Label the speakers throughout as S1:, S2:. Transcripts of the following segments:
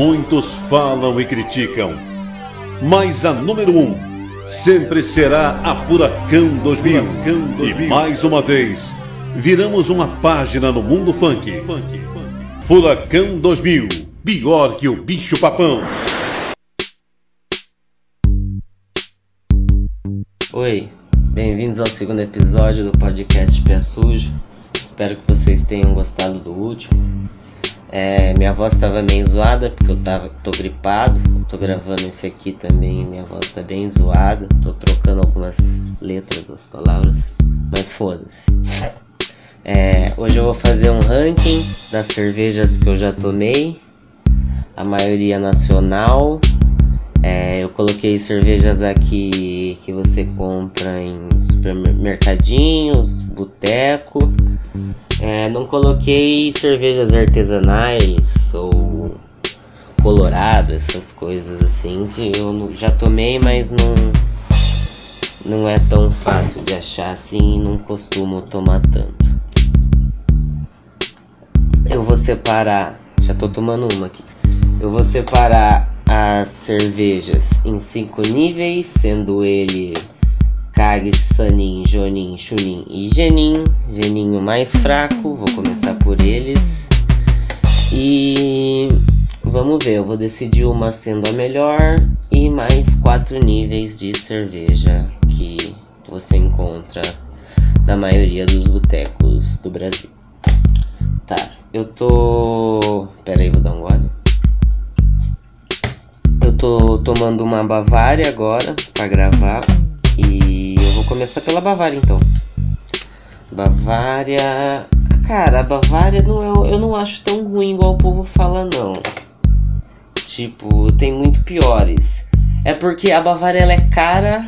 S1: Muitos falam e criticam, mas a número um sempre será a Furacão 2000. Furacão 2000. E mais uma vez, viramos uma página no mundo funk. Furacão 2000, pior que o bicho papão.
S2: Oi, bem-vindos ao segundo episódio do podcast Pé Sujo. Espero que vocês tenham gostado do último. É, minha voz estava meio zoada porque eu tava, tô gripado. Tô gravando esse aqui também. Minha voz tá bem zoada. Tô trocando algumas letras das palavras, mas foda-se. É, hoje eu vou fazer um ranking das cervejas que eu já tomei, a maioria nacional. É, eu coloquei cervejas aqui que você compra em supermercadinhos, boteco. É, não coloquei cervejas artesanais ou colorado, essas coisas assim que eu já tomei, mas não não é tão fácil de achar assim não costumo tomar tanto. Eu vou separar, já tô tomando uma aqui. Eu vou separar as cervejas em cinco níveis, sendo ele Kag, Sanin, Jonin, Chunin e Genin. Geninho mais fraco, vou começar por eles. E vamos ver, eu vou decidir uma sendo a melhor e mais quatro níveis de cerveja que você encontra na maioria dos botecos do Brasil. Tá, eu tô. Pera aí, vou dar um gole. Tô tomando uma Bavária agora para gravar e eu vou começar pela Bavária então. Bavária. Cara, a Bavária não é, eu não acho tão ruim igual o povo fala, não. Tipo, tem muito piores. É porque a Bavária ela é cara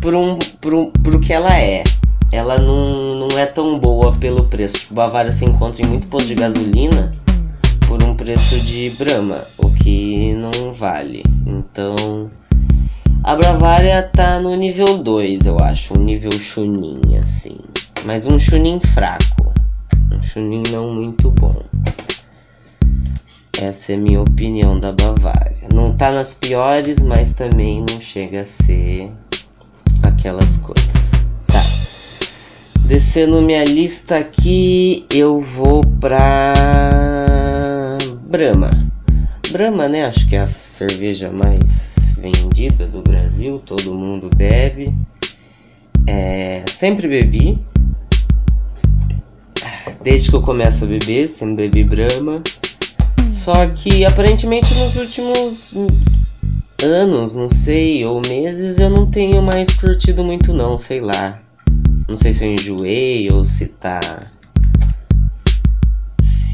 S2: pro, um, pro, pro que ela é. Ela não, não é tão boa pelo preço. Tipo, Bavária se encontra em muito posto de gasolina por um preço de Brahma, o que não vale. Então, a Bravária tá no nível 2, eu acho. Um nível Chunin, assim. Mas um Chunin fraco. Um Chunin não muito bom. Essa é minha opinião da Bavária. Não tá nas piores, mas também não chega a ser aquelas coisas. Tá. Descendo minha lista aqui, eu vou pra Brahma. Brahma, né? Acho que é a cerveja mais vendida do Brasil, todo mundo bebe. É, sempre bebi. Desde que eu começo a beber, sempre bebi Brahma. Só que aparentemente nos últimos anos, não sei, ou meses, eu não tenho mais curtido muito não, sei lá. Não sei se eu enjoei ou se tá.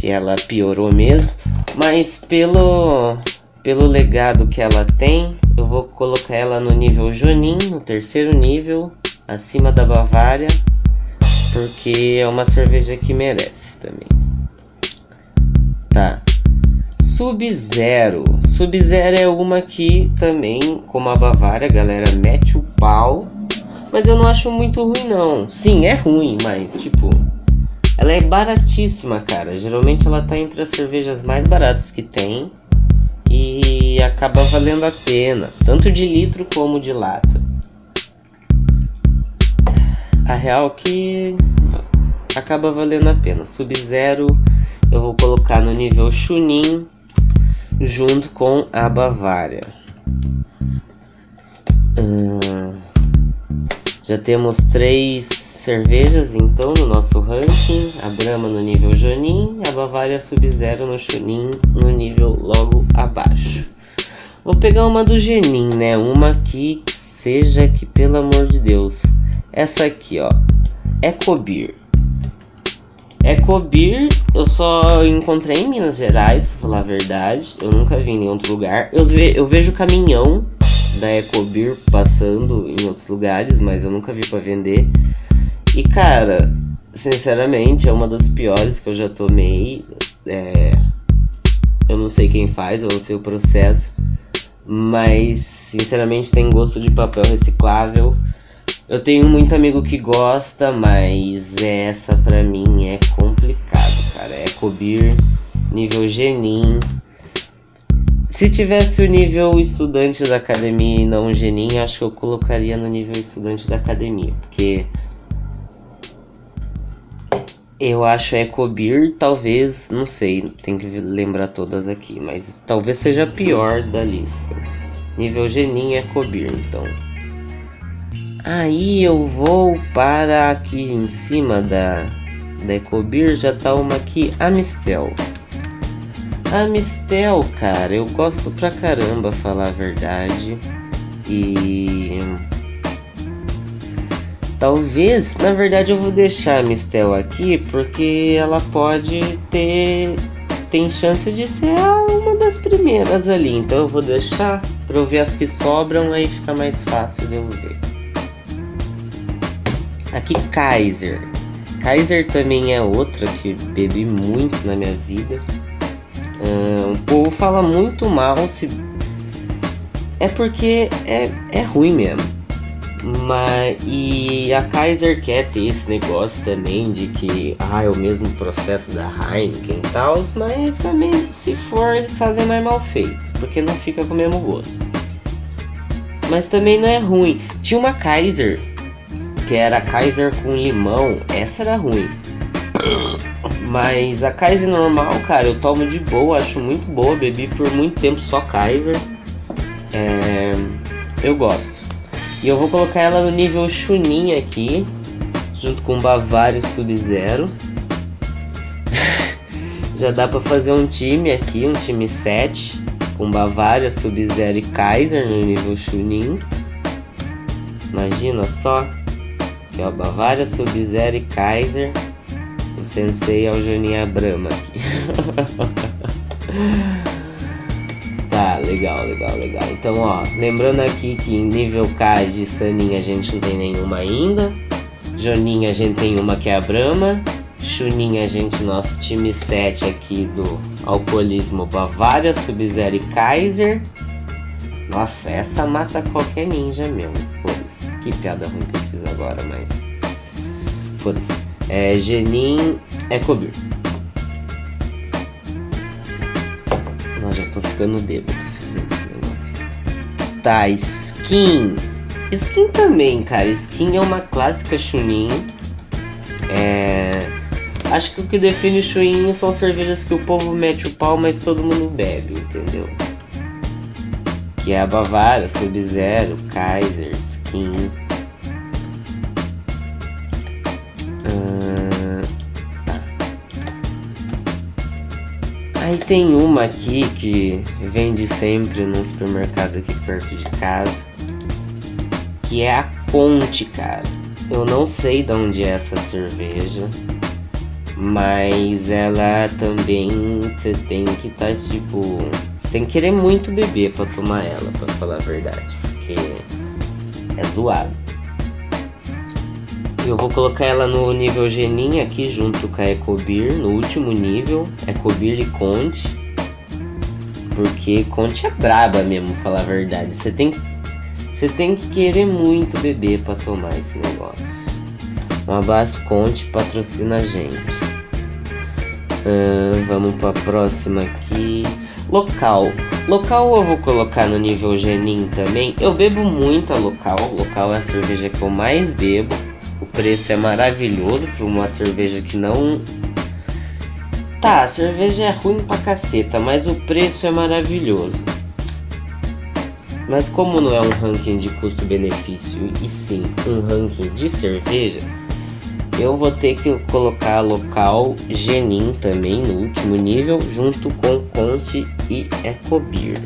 S2: Se ela piorou mesmo. Mas pelo pelo legado que ela tem, eu vou colocar ela no nível Jonin, no terceiro nível, acima da Bavária, porque é uma cerveja que merece também. Tá. Sub-Zero. Sub-Zero é uma que também, como a Bavária, a galera mete o pau. Mas eu não acho muito ruim, não. Sim, é ruim, mas tipo. Ela é baratíssima, cara. Geralmente ela tá entre as cervejas mais baratas que tem e acaba valendo a pena, tanto de litro como de lata. A real que acaba valendo a pena. Sub-Zero eu vou colocar no nível Chunin junto com a Bavária. Hum, já temos três cervejas então no nosso ranking, a Brahma no nível Jonin, a Bavária Sub-Zero no Chunin no nível logo abaixo. Vou pegar uma do Genin, né? Uma que seja que pelo amor de Deus. Essa aqui, ó. Ecobir. Ecobir eu só encontrei em Minas Gerais, pra falar a verdade. Eu nunca vi em outro lugar. Eu, ve eu vejo caminhão da Ecobir passando em outros lugares, mas eu nunca vi para vender. E cara, sinceramente, é uma das piores que eu já tomei. É... Eu não sei quem faz, eu não sei o processo. Mas, sinceramente, tem gosto de papel reciclável. Eu tenho muito amigo que gosta, mas essa pra mim é complicado, cara. É Cobir, nível Genin. Se tivesse o nível estudante da academia e não genin, acho que eu colocaria no nível estudante da academia, porque eu acho Ecobir, talvez, não sei, tem que lembrar todas aqui, mas talvez seja a pior da lista. Nível Genin Ecobir, então. Aí eu vou para aqui em cima da, da Ecobir, já tá uma aqui, Amistel. A Mistel, cara, eu gosto pra caramba, falar a verdade. E. Talvez, na verdade, eu vou deixar a Mistel aqui porque ela pode ter. Tem chance de ser uma das primeiras ali. Então eu vou deixar pra eu ver as que sobram, aí fica mais fácil de eu ver. Aqui, Kaiser. Kaiser também é outra que bebi muito na minha vida. Uh, o povo fala muito mal se. É porque é, é ruim mesmo. Mas, e a Kaiser quer ter esse negócio também de que ah, é o mesmo processo da Heineken e tal, mas também se for eles fazem mais mal feito, porque não fica com o mesmo gosto. Mas também não é ruim. Tinha uma Kaiser que era Kaiser com limão, essa era ruim. Mas a Kaiser normal, cara, eu tomo de boa, acho muito boa. Bebi por muito tempo só Kaiser. É, eu gosto. E eu vou colocar ela no nível Chunin aqui, junto com Bavário Sub-Zero. Já dá para fazer um time aqui, um time 7, com Bavária, Sub-Zero e Kaiser no nível Chunin. Imagina só. Aqui ó, Bavária, Sub-Zero e Kaiser o sensei é o Joninha Brahma aqui. tá, legal, legal, legal. Então, ó, lembrando aqui que em nível K de Saninha a gente não tem nenhuma ainda. Joninha a gente tem uma que é a Brahma. Chuninha a gente, nosso time 7 aqui do alcoolismo Bavária, Sub-Zero e Kaiser. Nossa, essa mata qualquer ninja mesmo. Foda-se. Que piada ruim que eu fiz agora, mas. Foda-se. É, Genin Ecobir. Nossa, tô ficando bêbado fazendo esse negócio. Tá, Skin. Skin também, cara. Skin é uma clássica Chunin. É... Acho que o que define Chunin são cervejas que o povo mete o pau, mas todo mundo bebe, entendeu? Que é a Bavária, Sub-Zero, Kaiser, Skin. Tem uma aqui que vende sempre num supermercado aqui perto de casa, que é a Conte, cara. Eu não sei de onde é essa cerveja, mas ela também você tem que estar tá, tipo, você tem que querer muito beber para tomar ela, para falar a verdade, porque é zoado. Eu vou colocar ela no nível Genin aqui junto com a Ecobir, no último nível, Ecobir e Conte. Porque Conte é braba mesmo, falar a verdade. Você tem, você tem que querer muito beber para tomar esse negócio. Um abraço Conte, patrocina a gente. Vamos para a próxima aqui. Local. Local eu vou colocar no nível Genin também. Eu bebo muita local. Local é a cerveja que eu mais bebo preço é maravilhoso para uma cerveja que não. Tá, a cerveja é ruim pra caceta, mas o preço é maravilhoso. Mas como não é um ranking de custo-benefício e sim um ranking de cervejas, eu vou ter que colocar local Genin também no último nível, junto com Conte e Ecobir.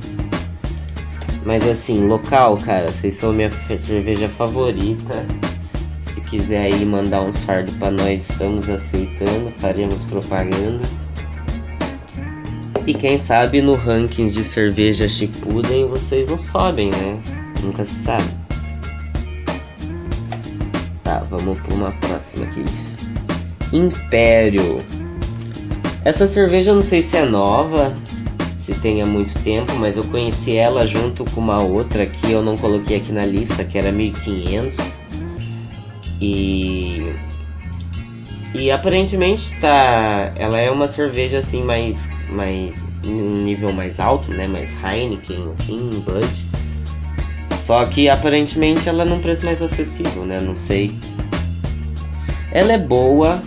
S2: Mas assim, local, cara, vocês são minha cerveja favorita quiser aí mandar uns fardos para nós, estamos aceitando, faremos propaganda. E quem sabe no ranking de cerveja Shippuden vocês não sobem, né? Nunca se sabe. Tá, vamos para uma próxima aqui. Império. Essa cerveja eu não sei se é nova, se tem há muito tempo, mas eu conheci ela junto com uma outra que eu não coloquei aqui na lista, que era 1500 e e aparentemente tá, ela é uma cerveja assim mais mais um nível mais alto, né? Mais Heineken, assim, Bud. Só que aparentemente ela é num preço mais acessível, né? Não sei. Ela é boa,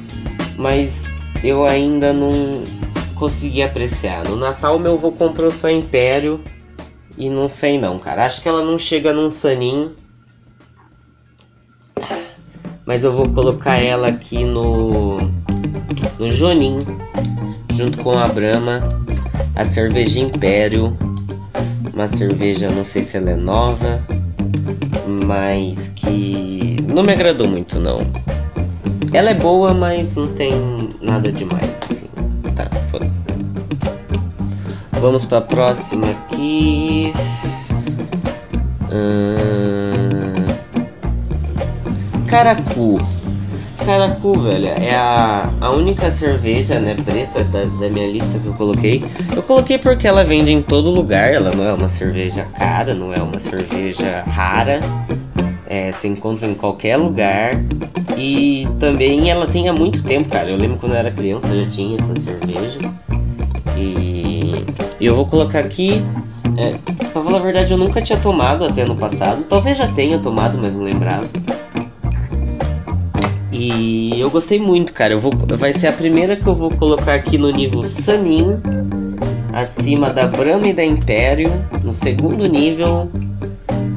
S2: mas eu ainda não consegui apreciar. No Natal meu avô comprou só Império e não sei não, cara. Acho que ela não chega num Sanin. Mas eu vou colocar ela aqui no no Jonin, junto com a Brahma, a cerveja Império, uma cerveja, não sei se ela é nova, mas que não me agradou muito não. Ela é boa, mas não tem nada demais assim. Tá, foda Vamos para a próxima aqui. Hum... Caracu. Caracu, velho, é a, a única cerveja, né, preta da, da minha lista que eu coloquei. Eu coloquei porque ela vende em todo lugar, ela não é uma cerveja cara, não é uma cerveja rara. É, se encontra em qualquer lugar. E também ela tem há muito tempo, cara. Eu lembro quando eu era criança já tinha essa cerveja. E, eu vou colocar aqui. É, pra falar a verdade, eu nunca tinha tomado até no passado. Talvez já tenha tomado, mas não lembrava. E eu gostei muito, cara. Eu vou, vai ser a primeira que eu vou colocar aqui no nível Sanin, acima da Brahma e da Império. No segundo nível,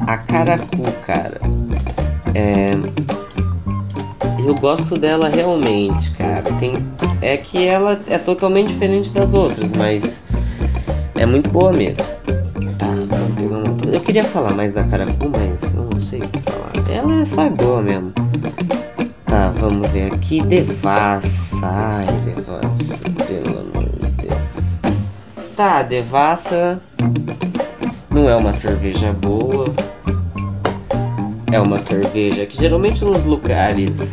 S2: a Caracu, cara. É, eu gosto dela realmente, cara. Tem, é que ela é totalmente diferente das outras, mas é muito boa mesmo. Tá. Eu queria falar mais da Caracu, mas eu não sei o que falar. Ela é só boa mesmo. Tá, vamos ver aqui. Devassa. Ai, Devassa. Pelo amor de Deus. Tá, Devassa não é uma cerveja boa. É uma cerveja que geralmente nos lugares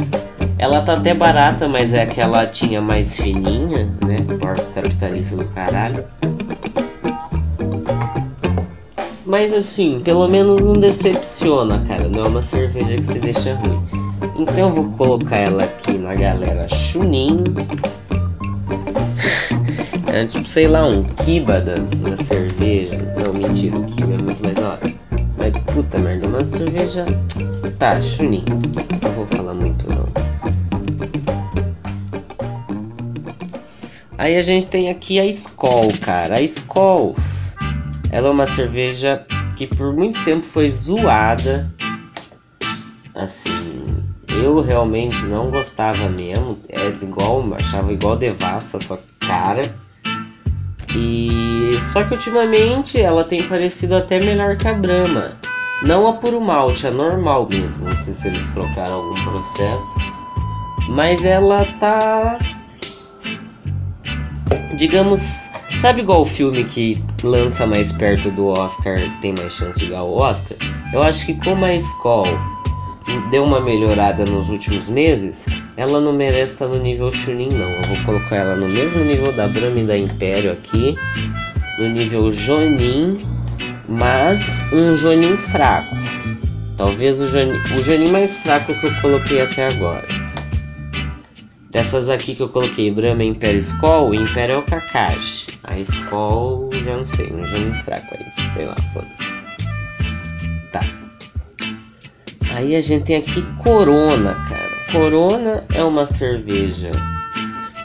S2: ela tá até barata, mas é que ela tinha mais fininha, né? Portos capitalistas do caralho. Mas assim, pelo menos não decepciona, cara. Não é uma cerveja que se deixa ruim. Então eu vou colocar ela aqui na galera Chunin. É tipo, sei lá, um kiba da, da cerveja. Não, mentira, o kiba é muito mais hora. Mas puta merda, uma cerveja. Tá, Chunin. Não vou falar muito não. Aí a gente tem aqui a Skol, cara. A Skol, ela é uma cerveja que por muito tempo foi zoada. Assim, eu realmente não gostava mesmo. É igual, achava igual Devassa, só cara. E só que ultimamente ela tem parecido até melhor que a Brahma. Não a puro malte, a normal mesmo. Não sei se eles trocaram algum processo. Mas ela tá. Digamos. Sabe igual o filme que lança mais perto do Oscar tem mais chance de ganhar o Oscar? Eu acho que como a Skoll deu uma melhorada nos últimos meses, ela não merece estar no nível Chunin não. Eu vou colocar ela no mesmo nível da Brahma e da Império aqui, no nível Jonin, mas um Jonin fraco. Talvez o Jonin, o Jonin mais fraco que eu coloquei até agora. Dessas aqui que eu coloquei, Brahma, Império, Skol, o Império é o Kakashi. A Skol, já não sei, um Jonin fraco aí, sei lá, foda-se. Aí a gente tem aqui Corona, cara. Corona é uma cerveja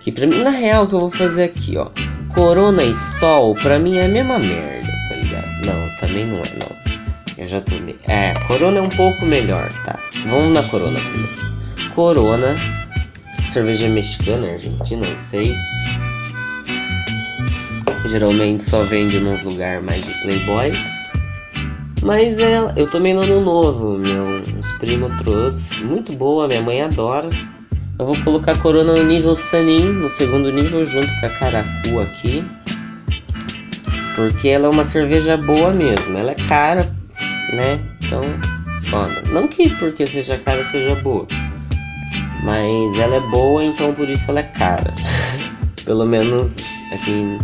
S2: que pra mim, na real, que eu vou fazer aqui, ó. Corona e Sol, pra mim é a mesma merda, tá ligado? Não, também não é, não. Eu já tomei. É, Corona é um pouco melhor, tá? Vamos na Corona primeiro. Corona, cerveja mexicana, argentina, não sei. Geralmente só vende nos lugares mais de playboy. Mas é, eu tomei no ano novo, meu, os primos trouxe. Muito boa, minha mãe adora. Eu vou colocar a corona no nível Sanin, no segundo nível, junto com a Caracu aqui. Porque ela é uma cerveja boa mesmo. Ela é cara, né? Então, foda. Não que porque seja cara seja boa. Mas ela é boa, então por isso ela é cara. Pelo menos aqui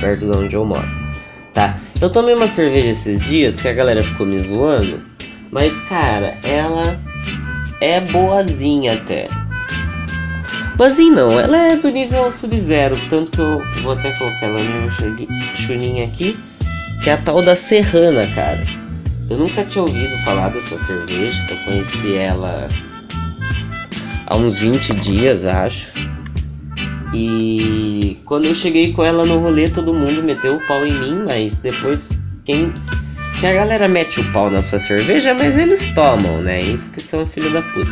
S2: perto de onde eu moro tá? Eu tomei uma cerveja esses dias que a galera ficou me zoando, mas cara, ela é boazinha até. Buzin não, ela é do nível Sub-Zero, tanto que eu vou até colocar ela no chuninho aqui, que é a tal da Serrana, cara. Eu nunca tinha ouvido falar dessa cerveja, eu conheci ela há uns 20 dias, acho. E quando eu cheguei com ela no rolê, todo mundo meteu o pau em mim, mas depois quem que a galera mete o pau na sua cerveja, mas eles tomam, né? Isso que são filho da puta.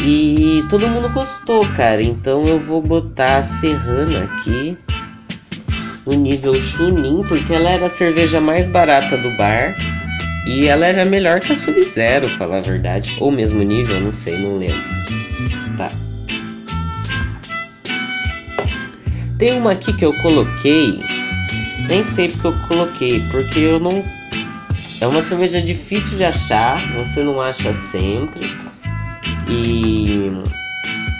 S2: E todo mundo gostou, cara. Então eu vou botar a Serrana aqui no nível Chunin, porque ela era a cerveja mais barata do bar. E ela era melhor que a Sub-Zero, falar a verdade. Ou mesmo nível, não sei, não lembro. Tá. Tem uma aqui que eu coloquei. Nem sei porque eu coloquei, porque eu não. É uma cerveja difícil de achar, você não acha sempre. E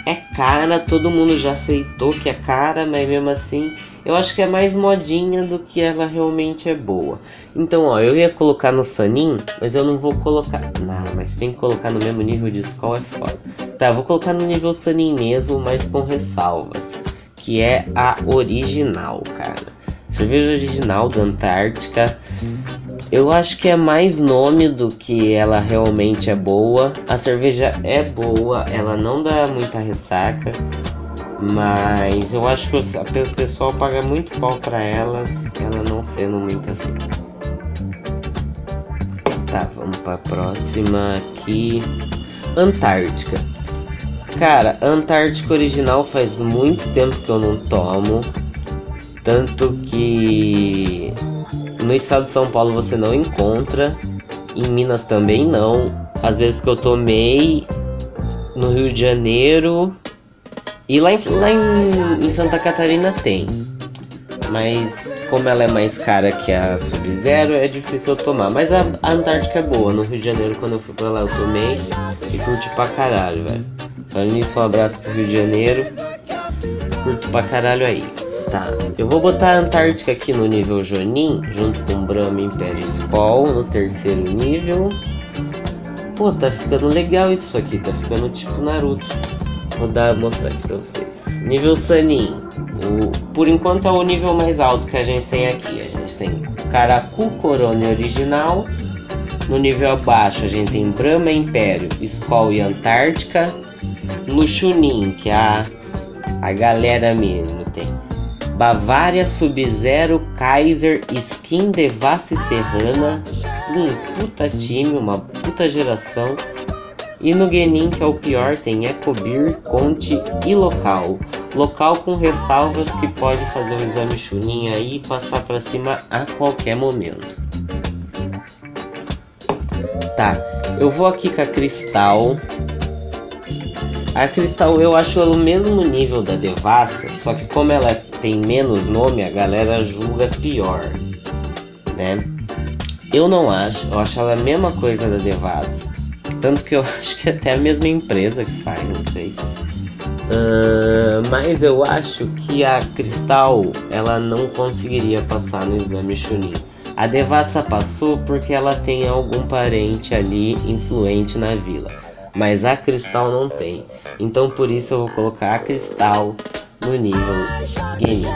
S2: é cara, todo mundo já aceitou que é cara, mas mesmo assim eu acho que é mais modinha do que ela realmente é boa. Então, ó, eu ia colocar no Sanin, mas eu não vou colocar. Não, mas tem que colocar no mesmo nível de Skol é foda. Tá, vou colocar no nível Sanin mesmo, mas com ressalvas. Que é a original, cara. Cerveja original da Antártica. Eu acho que é mais nome do que ela realmente é boa. A cerveja é boa, ela não dá muita ressaca. Mas eu acho que o pessoal paga muito pau pra elas, ela não sendo muito assim. Tá, vamos pra próxima aqui. Antártica. Cara, Antártica original faz muito tempo que eu não tomo. Tanto que no estado de São Paulo você não encontra. Em Minas também não. Às vezes que eu tomei no Rio de Janeiro e lá em, lá em, em Santa Catarina tem. Mas como ela é mais cara que a Sub-Zero, é difícil eu tomar. Mas a, a, Antártica é boa. No Rio de Janeiro, quando eu fui pra lá, eu tomei e curti pra caralho, velho. Falando nisso, um abraço pro Rio de Janeiro. Curto pra caralho aí. Tá, eu vou botar a Antártica aqui no nível Jonin, junto com Brahma Império Skol no terceiro nível. Pô, tá ficando legal isso aqui, tá ficando tipo Naruto. Vou dar, mostrar aqui pra vocês. Nível Sanin. O, por enquanto é o nível mais alto que a gente tem aqui. A gente tem Caracu Corone original. No nível abaixo a gente tem Brahma Império, Skol e Antártica. No Chunin, que a, a galera mesmo, tem Bavária Sub-Zero, Kaiser, Skin Devassi Serrana. Um puta time, uma puta geração. E no Genin, que é o pior, tem Ecobir, Conte e Local. Local com ressalvas que pode fazer o exame Chunin aí e passar para cima a qualquer momento. Tá, eu vou aqui com a Cristal. A Cristal eu acho ela o mesmo nível da Devassa, só que como ela tem menos nome, a galera julga pior, né? Eu não acho, eu acho ela a mesma coisa da Devassa. Tanto que eu acho que é até a mesma empresa que faz, não sei. Uh, mas eu acho que a Cristal ela não conseguiria passar no exame Chunin. A Devassa passou porque ela tem algum parente ali influente na vila. Mas a Cristal não tem. Então por isso eu vou colocar a Cristal no nível Game.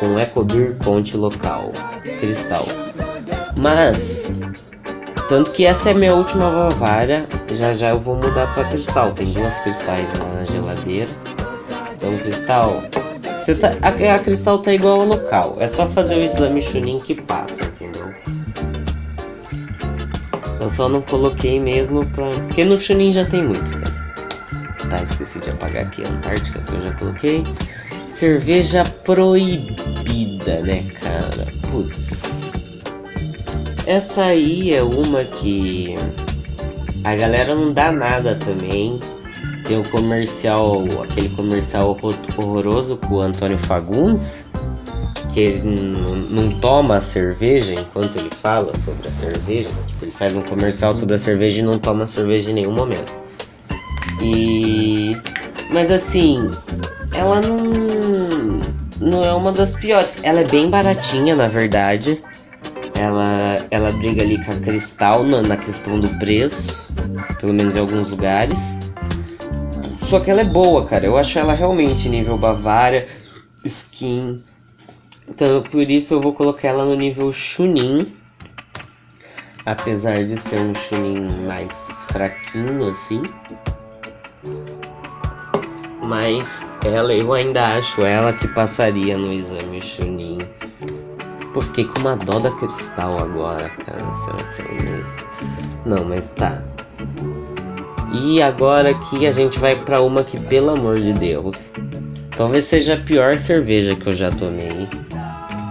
S2: Com Ecobir Ponte Local. Cristal. Mas tanto que essa é minha última Bavária. Já já eu vou mudar para cristal. Tem duas cristais lá na geladeira. Então, cristal. Tá, a, a cristal tá igual ao local. É só fazer o exame Chunin que passa, entendeu? Eu só não coloquei mesmo pra. Porque no Chunin já tem muito, né? Tá, esqueci de apagar aqui a Antártica que eu já coloquei. Cerveja proibida, né, cara? Putz. Essa aí é uma que a galera não dá nada também. Tem o comercial, aquele comercial horroroso com o Antônio Fagundes, que ele não toma a cerveja enquanto ele fala sobre a cerveja. Tipo, ele faz um comercial sobre a cerveja e não toma a cerveja em nenhum momento. E. Mas assim, ela não. Não é uma das piores. Ela é bem baratinha, na verdade. Ela, ela briga ali com a Cristal na, na questão do preço, pelo menos em alguns lugares. Só que ela é boa, cara. Eu acho ela realmente nível Bavária, skin. Então por isso eu vou colocar ela no nível Chunin. Apesar de ser um Chunin mais fraquinho assim. Mas ela, eu ainda acho ela que passaria no exame Chunin. Pô, fiquei com uma dó da cristal agora, cara. Será que é mesmo? Não, mas tá. E agora aqui a gente vai para uma que, pelo amor de Deus, talvez seja a pior cerveja que eu já tomei.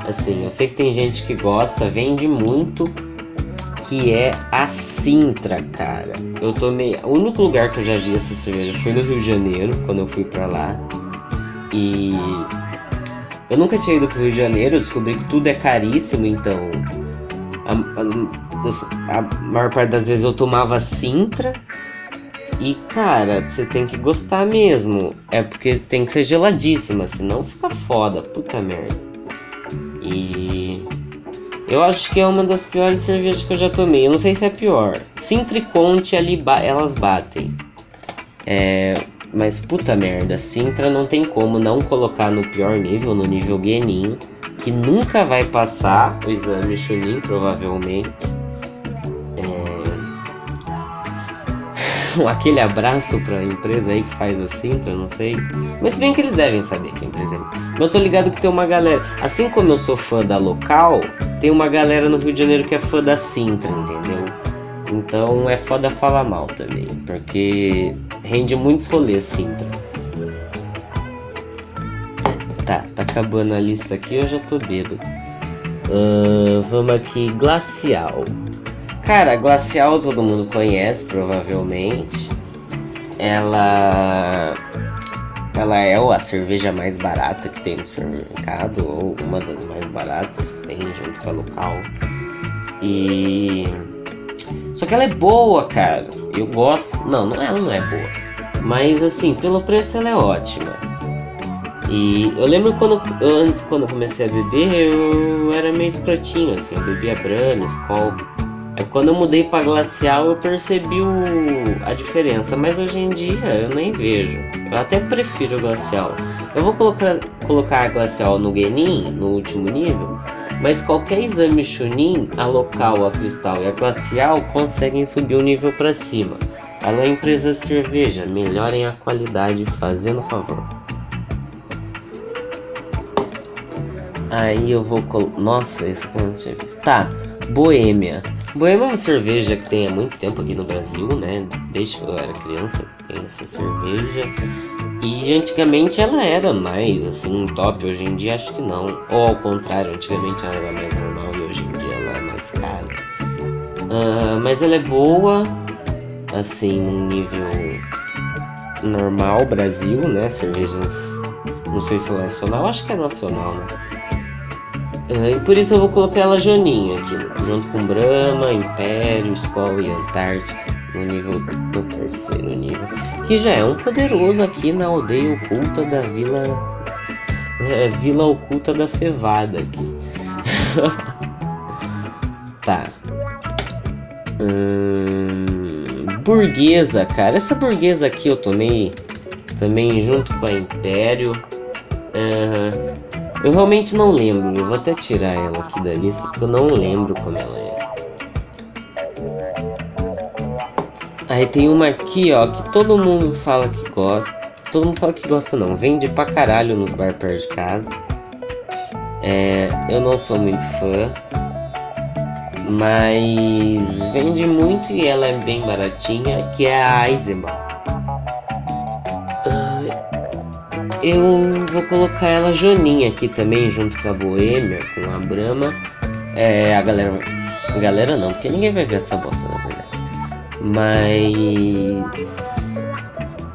S2: Assim, eu sei que tem gente que gosta, vende muito, que é a Sintra, cara. Eu tomei, o único lugar que eu já vi essa cerveja foi no Rio de Janeiro, quando eu fui para lá. E eu nunca tinha ido pro Rio de Janeiro, descobri que tudo é caríssimo, então a, a, a maior parte das vezes eu tomava Sintra. E cara, você tem que gostar mesmo. É porque tem que ser geladíssima, senão fica foda, puta merda. E eu acho que é uma das piores cervejas que eu já tomei. Eu não sei se é pior. Sintra e Conte ali elas batem. É, mas puta merda, Sintra não tem como não colocar no pior nível, no nível Genin, que nunca vai passar o exame Chunin, provavelmente. Aquele abraço pra empresa aí que faz a Sintra, não sei. Mas bem que eles devem saber que a empresa é. Mas eu tô ligado que tem uma galera. Assim como eu sou fã da local, tem uma galera no Rio de Janeiro que é fã da Sintra, entendeu? Então é foda falar mal também, porque rende muitos rolês Sintra. Tá, tá acabando a lista aqui, eu já tô bêbado. Uh, vamos aqui, Glacial. Cara, Glacial todo mundo conhece, provavelmente. Ela ela é a cerveja mais barata que tem no supermercado, ou uma das mais baratas que tem junto com a local. E só que ela é boa, cara. Eu gosto. Não, não ela não é boa. Mas assim, pelo preço ela é ótima. E eu lembro quando antes quando eu comecei a beber, eu era meio escrotinho, assim, eu bebia Brahma, Skol. Aí quando eu mudei para glacial eu percebi o, a diferença, mas hoje em dia eu nem vejo. Eu até prefiro glacial. Eu vou colocar, colocar a glacial no Genin, no último nível, mas qualquer exame Chunin, a local, a cristal e a glacial conseguem subir o um nível para cima. Alô empresa cerveja, melhorem a qualidade fazendo favor. Aí eu vou col... Nossa, isso que eu não tinha visto. Tá, Boêmia. Boêmia é uma cerveja que tem há muito tempo aqui no Brasil, né? Desde que eu era criança tem essa cerveja. E antigamente ela era mais assim, top. Hoje em dia acho que não. Ou ao contrário, antigamente ela era mais normal e hoje em dia ela é mais cara. Uh, mas ela é boa, assim, num nível normal, Brasil, né? Cervejas. Não sei se é nacional, acho que é nacional, né? Uh, e por isso eu vou colocar ela Joninha aqui, junto com Brahma, Império, Skol e Antártica no nível no terceiro nível, que já é um poderoso aqui na aldeia oculta da vila é, Vila Oculta da Cevada aqui. tá. Hum, burguesa, cara. Essa burguesa aqui eu tomei também junto com a Império. Uh, eu realmente não lembro. Eu vou até tirar ela aqui da lista porque eu não lembro como ela é. Aí tem uma aqui, ó, que todo mundo fala que gosta. Todo mundo fala que gosta não. Vende pra caralho nos bar perto de casa. É, eu não sou muito fã. Mas vende muito e ela é bem baratinha, que é a Eisenbahn. Uh, eu vou colocar ela Joninha aqui também, junto com a Boêmia, com a Brahma. É, a galera. A galera não, porque ninguém vai ver essa bosta na verdade. Mas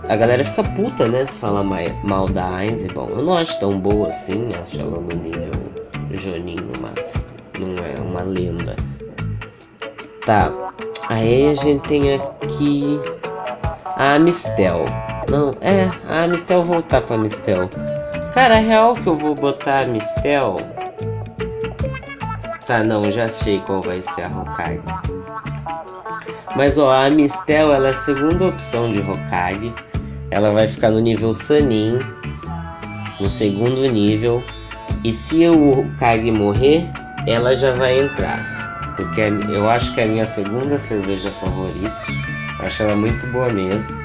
S2: a galera fica puta, né? Se falar mal da Eisenbahn. Eu não acho tão boa assim, acho ela no nível Joninho máximo. Não é uma lenda. Tá. Aí a gente tem aqui a Amistel. Não, é, a Amistel voltar pra Amistel. Cara, é real que eu vou botar a Amistel. Tá, não, já achei qual vai ser a Hokage. Mas ó, a Mistel ela é a segunda opção de Hokage. ela vai ficar no nível Sanin, no segundo nível. E se o Kage morrer, ela já vai entrar. Porque é, eu acho que é a minha segunda cerveja favorita. Eu acho ela muito boa mesmo.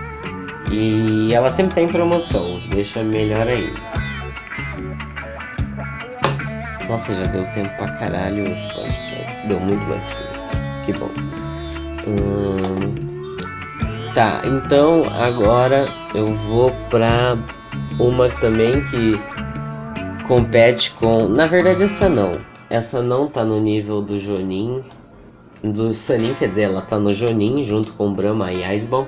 S2: E ela sempre tem promoção, que deixa melhor ainda. Nossa, já deu tempo pra caralho esse podcast. Deu muito mais curto. Que bom. Hum... Tá, então agora eu vou pra uma também que compete com. Na verdade, essa não. Essa não tá no nível do Jonin. Do Sanin, quer dizer, ela tá no Jonin junto com Brahma e Iceball.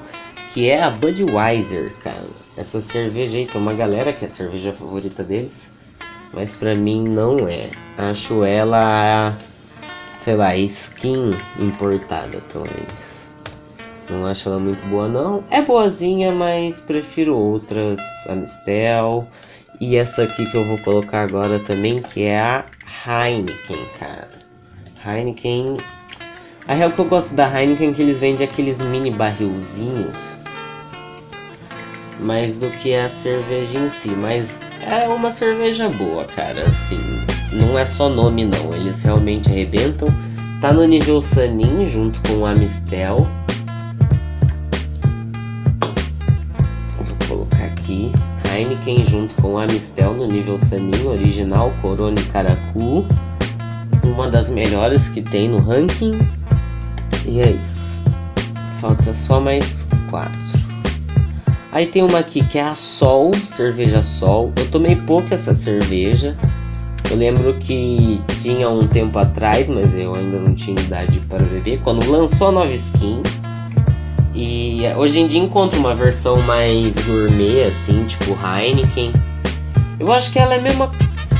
S2: Que é a Budweiser, cara. Essa cerveja aí tem uma galera que é a cerveja favorita deles. Mas pra mim não é. Acho ela. Sei lá, skin importada, talvez. Não acho ela muito boa, não. É boazinha, mas prefiro outras. A Mistel. E essa aqui que eu vou colocar agora também, que é a Heineken, cara. Heineken. A real que eu gosto da Heineken é que eles vendem aqueles mini barrilzinhos. Mais do que a cerveja em si. Mas é uma cerveja boa, cara. Assim, não é só nome, não. Eles realmente arrebentam. Tá no nível Sanin junto com a Mistel. Vou colocar aqui. Heineken junto com a Amistel no nível Sanin original Corona e Caracu. Uma das melhores que tem no ranking. E é isso. Falta só mais quatro. Aí tem uma aqui que é a Sol, cerveja Sol. Eu tomei pouco essa cerveja. Eu lembro que tinha um tempo atrás, mas eu ainda não tinha idade para beber. Quando lançou a nova skin, e hoje em dia encontro uma versão mais gourmet, assim, tipo Heineken. Eu acho que ela é mesma,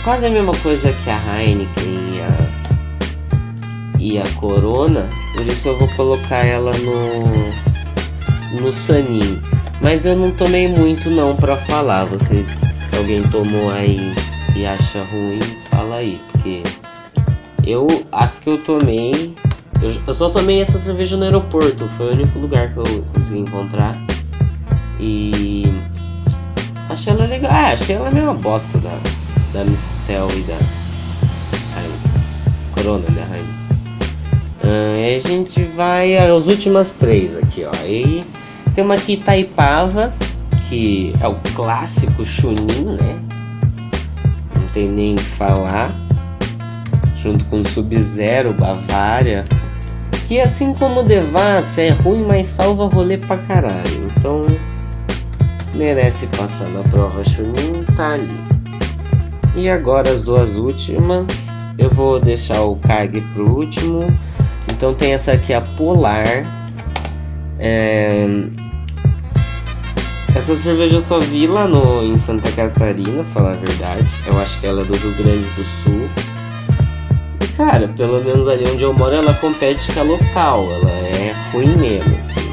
S2: quase a mesma coisa que a Heineken e a, e a Corona. Por isso eu vou colocar ela no, no Sanin. Mas eu não tomei muito não pra falar. Vocês, se alguém tomou aí e acha ruim, fala aí. Porque eu, as que eu tomei, eu, eu, só tomei essa cerveja no aeroporto, foi o único lugar que eu consegui encontrar. E achei ela legal. Ah, achei ela meio uma bosta da, da Mistel e da Corona, né, Rainha? Ah, a gente vai às últimas três aqui, ó. E tem uma aqui Itaipava, que é o clássico Chunin, né? Não tem nem que falar. Junto com Sub-Zero, Bavária, que assim como Devassa é ruim, mas salva rolê pra caralho. Então merece passar na prova Chunin, tá ali. E agora as duas últimas, eu vou deixar o Kag pro último. Então tem essa aqui a Polar. É... Essa cerveja eu só vi lá no, em Santa Catarina, falar a verdade. Eu acho que ela é do Rio Grande do Sul cara, pelo menos ali onde eu moro, ela compete com a local. Ela é ruim mesmo, assim.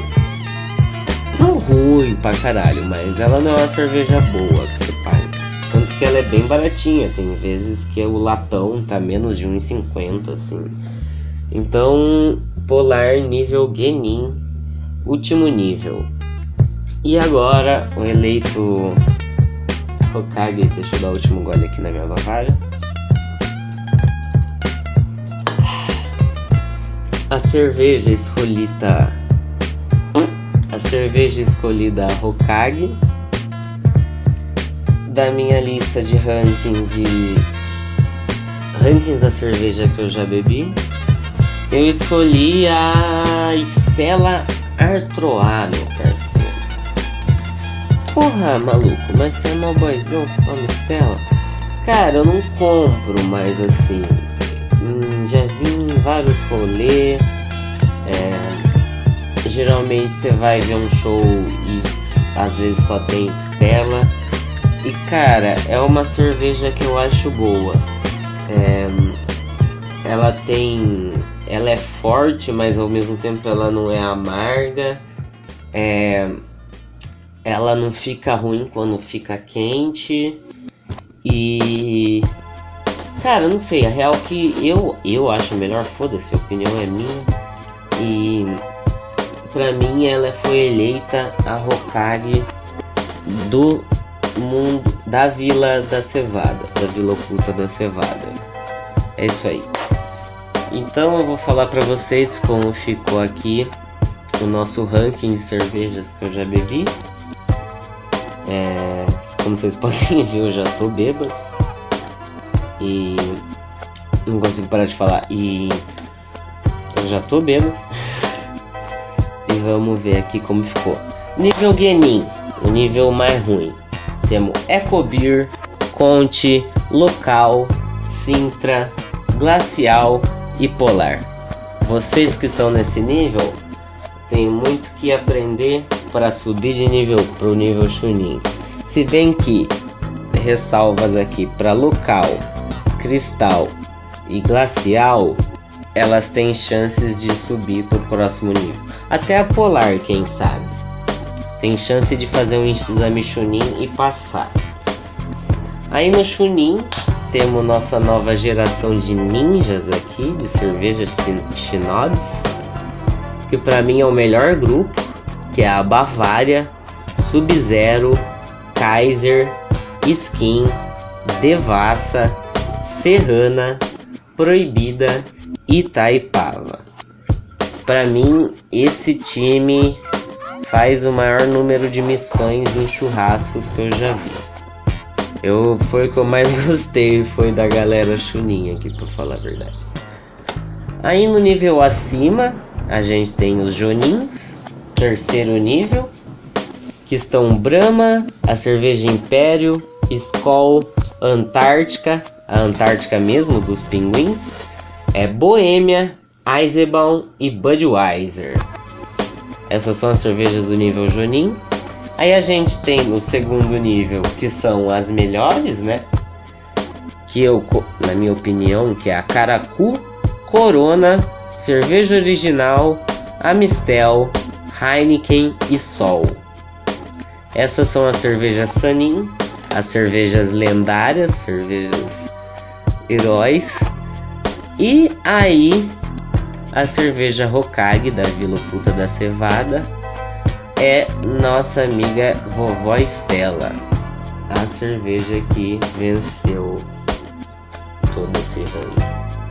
S2: Não ruim pra caralho, mas ela não é uma cerveja boa que você paga. Tanto que ela é bem baratinha. Tem vezes que o latão tá menos de 1,50, assim. Então, Polar nível Genin, último nível. E agora, o eleito Hokage, deixa eu dar o último gole aqui na minha Bavária. A cerveja escolhida. A cerveja escolhida Hokage. Da minha lista de rankings de. Rankings da cerveja que eu já bebi. Eu escolhi a Stella Artois, meu parceiro. Porra, maluco, mas você é mó boizão, você toma Stella? Cara, eu não compro, mas assim Hum, já vi em vários rolês. É, geralmente você vai ver um show e às vezes só tem Stella. E cara, é uma cerveja que eu acho boa. É, ela tem. Ela é forte, mas ao mesmo tempo ela não é amarga. É, ela não fica ruim quando fica quente. E Cara, não sei, a real que eu, eu acho melhor, foda-se, a opinião é minha. E pra mim ela foi eleita a Hokage do mundo da Vila da Cevada, da Vila Oculta da Cevada. É isso aí. Então eu vou falar para vocês como ficou aqui o nosso ranking de cervejas que eu já bebi. É, como vocês podem ver, eu já tô bêbado. E não consigo parar de falar. E eu já tô bêbado. e vamos ver aqui como ficou. Nível Guenin, o nível mais ruim. Temos Ecobir, Conte, Local, Sintra, Glacial e Polar. Vocês que estão nesse nível têm muito que aprender para subir de nível para o nível Chunin. Se bem que ressalvas aqui para local, cristal e glacial, elas têm chances de subir para o próximo nível. Até a polar, quem sabe, tem chance de fazer um exame Chunin e passar. Aí no Chunin temos nossa nova geração de ninjas aqui, de cervejas Shinobis, que para mim é o melhor grupo, que é a Bavária, Sub-Zero, Kaiser, Skin, Devassa, Serrana, Proibida e Taipava. Para mim, esse time faz o maior número de missões em churrascos que eu já vi. Eu foi o que eu mais gostei foi da galera chuninha aqui, para falar a verdade. Aí no nível acima, a gente tem os Jonins, terceiro nível, que estão Brahma, a cerveja Império, Skol, Antártica, a Antártica mesmo dos pinguins, é Boêmia, Eisenbahn e Budweiser. Essas são as cervejas do nível Jonin. Aí a gente tem o segundo nível, que são as melhores, né? Que eu, na minha opinião, que é a Caracu, Corona, Cerveja Original, Amistel, Heineken e Sol. Essas são as cervejas Sanin, as cervejas lendárias, cervejas heróis. E aí a cerveja Hokage da Vila Oculta da Cevada é nossa amiga vovó Estela, a cerveja que venceu todo esse ranking.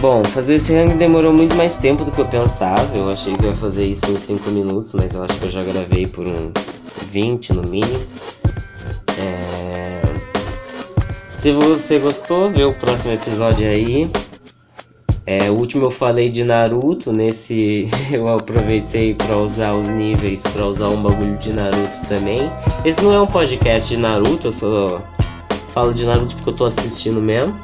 S2: Bom, fazer esse ranking demorou muito mais tempo do que eu pensava. Eu achei que eu ia fazer isso em 5 minutos, mas eu acho que eu já gravei por uns 20 no mínimo. É... Se você gostou, vê o próximo episódio aí. É, o último eu falei de Naruto, nesse eu aproveitei para usar os níveis, para usar um bagulho de Naruto também. Esse não é um podcast de Naruto, eu só falo de Naruto porque eu tô assistindo mesmo.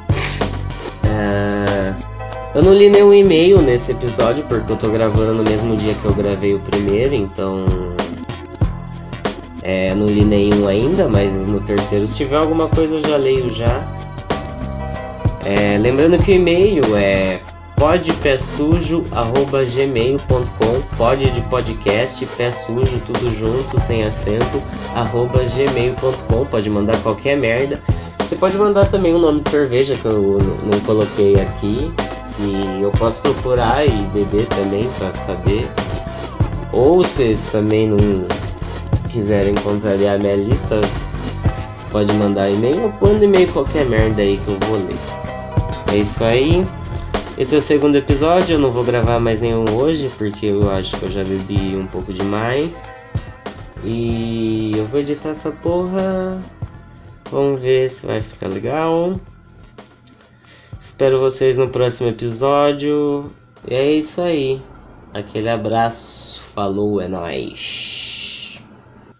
S2: É, eu não li nenhum e-mail nesse episódio porque eu tô gravando no mesmo dia que eu gravei o primeiro, então é, não li nenhum ainda, mas no terceiro, se tiver alguma coisa eu já leio já. É, lembrando que o e-mail é podpésujo@gmail.com, pode de podcast, pé sujo tudo junto sem acento arroba gmail.com, pode mandar qualquer merda. Você pode mandar também o nome de cerveja que eu não coloquei aqui e eu posso procurar e beber também para saber. Ou vocês também não quiserem contrariar a minha lista, pode mandar e-mail ou manda e-mail qualquer merda aí que eu vou ler. É isso aí. Esse é o segundo episódio, eu não vou gravar mais nenhum hoje, porque eu acho que eu já bebi um pouco demais. E eu vou editar essa porra. Vamos ver se vai ficar legal. Espero vocês no próximo episódio. E é isso aí. Aquele abraço. Falou, é nóis.